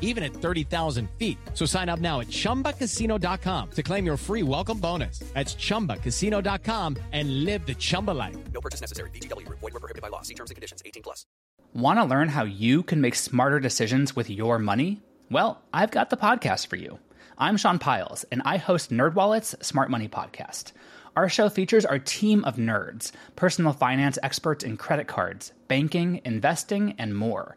even at 30,000 feet. So sign up now at chumbacasino.com to claim your free welcome bonus. That's chumbacasino.com and live the Chumba life. No purchase necessary. VGW Group. Void were prohibited by law. See terms and conditions. 18 plus. Want to learn how you can make smarter decisions with your money? Well, I've got the podcast for you. I'm Sean Pyles, and I host NerdWallet's Smart Money Podcast. Our show features our team of nerds, personal finance experts in credit cards, banking, investing, and more.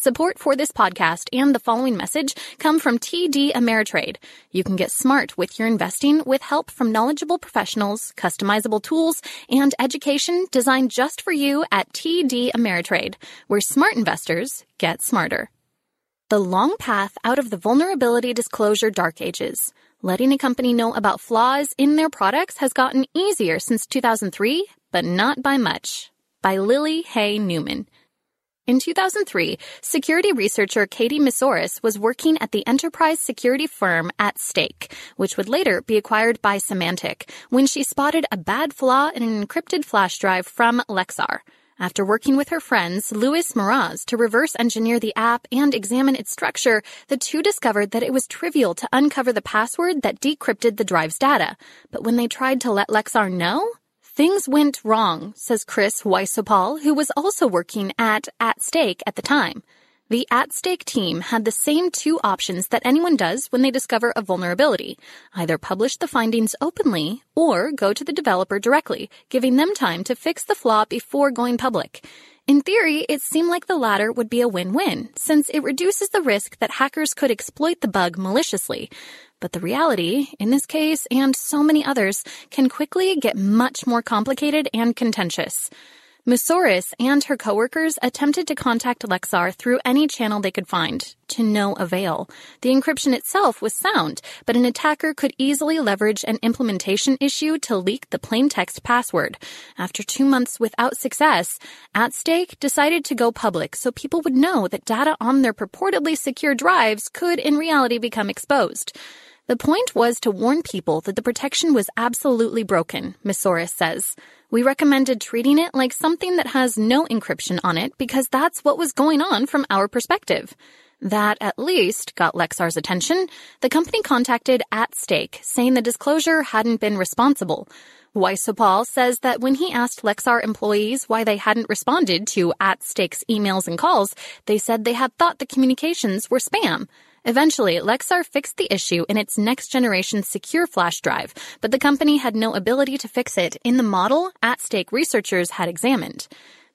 Support for this podcast and the following message come from TD Ameritrade. You can get smart with your investing with help from knowledgeable professionals, customizable tools, and education designed just for you at TD Ameritrade, where smart investors get smarter. The long path out of the vulnerability disclosure dark ages. Letting a company know about flaws in their products has gotten easier since 2003, but not by much. By Lily Hay Newman. In 2003, security researcher Katie Moussouris was working at the enterprise security firm At Stake, which would later be acquired by Symantec, when she spotted a bad flaw in an encrypted flash drive from Lexar. After working with her friends, Luis Meraz, to reverse engineer the app and examine its structure, the two discovered that it was trivial to uncover the password that decrypted the drive's data. But when they tried to let Lexar know, Things went wrong, says Chris Wysopal, who was also working at At Stake at the time. The At Stake team had the same two options that anyone does when they discover a vulnerability. Either publish the findings openly or go to the developer directly, giving them time to fix the flaw before going public. In theory, it seemed like the latter would be a win-win, since it reduces the risk that hackers could exploit the bug maliciously. But the reality, in this case and so many others, can quickly get much more complicated and contentious. Moussouris and her coworkers attempted to contact Lexar through any channel they could find, to no avail. The encryption itself was sound, but an attacker could easily leverage an implementation issue to leak the plain text password. After two months without success, At Stake decided to go public so people would know that data on their purportedly secure drives could in reality become exposed. The point was to warn people that the protection was absolutely broken, Moussouris says. We recommended treating it like something that has no encryption on it because that's what was going on from our perspective. That at least got Lexar's attention. The company contacted At Stake, saying the disclosure hadn't been responsible. Wysopal says that when he asked Lexar employees why they hadn't responded to At Stake's emails and calls, they said they had thought the communications were spam. Eventually, Lexar fixed the issue in its next generation secure flash drive, but the company had no ability to fix it in the model at stake researchers had examined.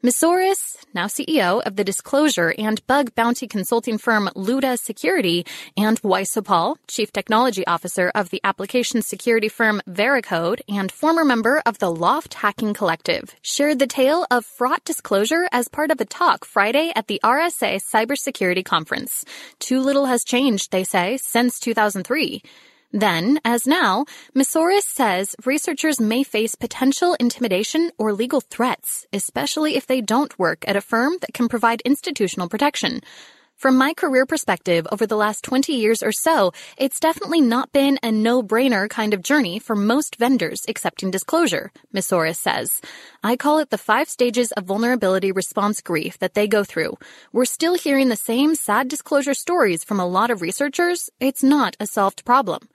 Moussouris, now CEO of the disclosure and bug bounty consulting firm Luta Security, and Wysopal, Chief Technology Officer of the application security firm Veracode and former member of the L0pht Hacking Collective, shared the tale of fraught disclosure as part of a talk Friday at the RSA Cybersecurity Conference. Too little has changed, they say, since 2003. Then, as now, Moussouris says researchers may face potential intimidation or legal threats, especially if they don't work at a firm that can provide institutional protection. From my career perspective over the last 20 years or so, it's definitely not been a no-brainer kind of journey for most vendors accepting disclosure, Moussouris says. I call it the five stages of vulnerability response grief that they go through. We're still hearing the same sad disclosure stories from a lot of researchers. It's not a solved problem.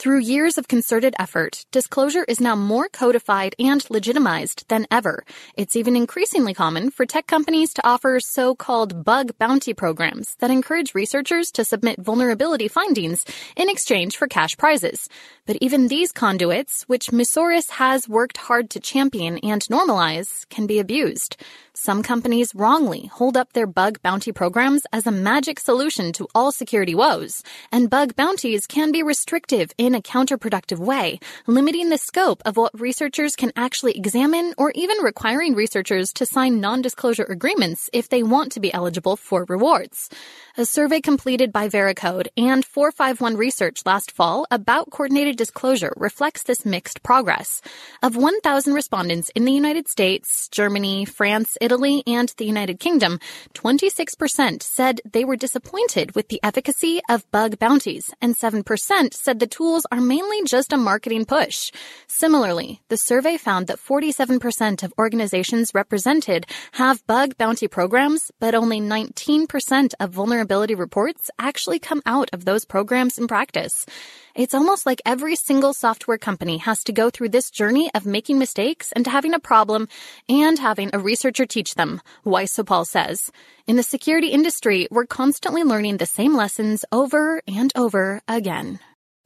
Through years of concerted effort, disclosure is now more codified and legitimized than ever. It's even increasingly common for tech companies to offer so-called bug bounty programs that encourage researchers to submit vulnerability findings in exchange for cash prizes. But even these conduits, which Moussouris has worked hard to champion and normalize, can be abused. Some companies wrongly hold up their bug bounty programs as a magic solution to all security woes, and bug bounties can be restrictive in a counterproductive way, limiting the scope of what researchers can actually examine or even requiring researchers to sign non-disclosure agreements if they want to be eligible for rewards. A survey completed by Veracode and 451 Research last fall about coordinated disclosure reflects this mixed progress. Of 1,000 respondents in the United States, Germany, France, Italy, and the United Kingdom, 26% said they were disappointed with the efficacy of bug bounties, and 7% said the are mainly just a marketing push. Similarly, the survey found that 47% of organizations represented have bug bounty programs, but only 19% of vulnerability reports actually come out of those programs in practice. It's almost like every single software company has to go through this journey of making mistakes and having a problem and having a researcher teach them, Wysopal says. In the security industry, we're constantly learning the same lessons over and over again.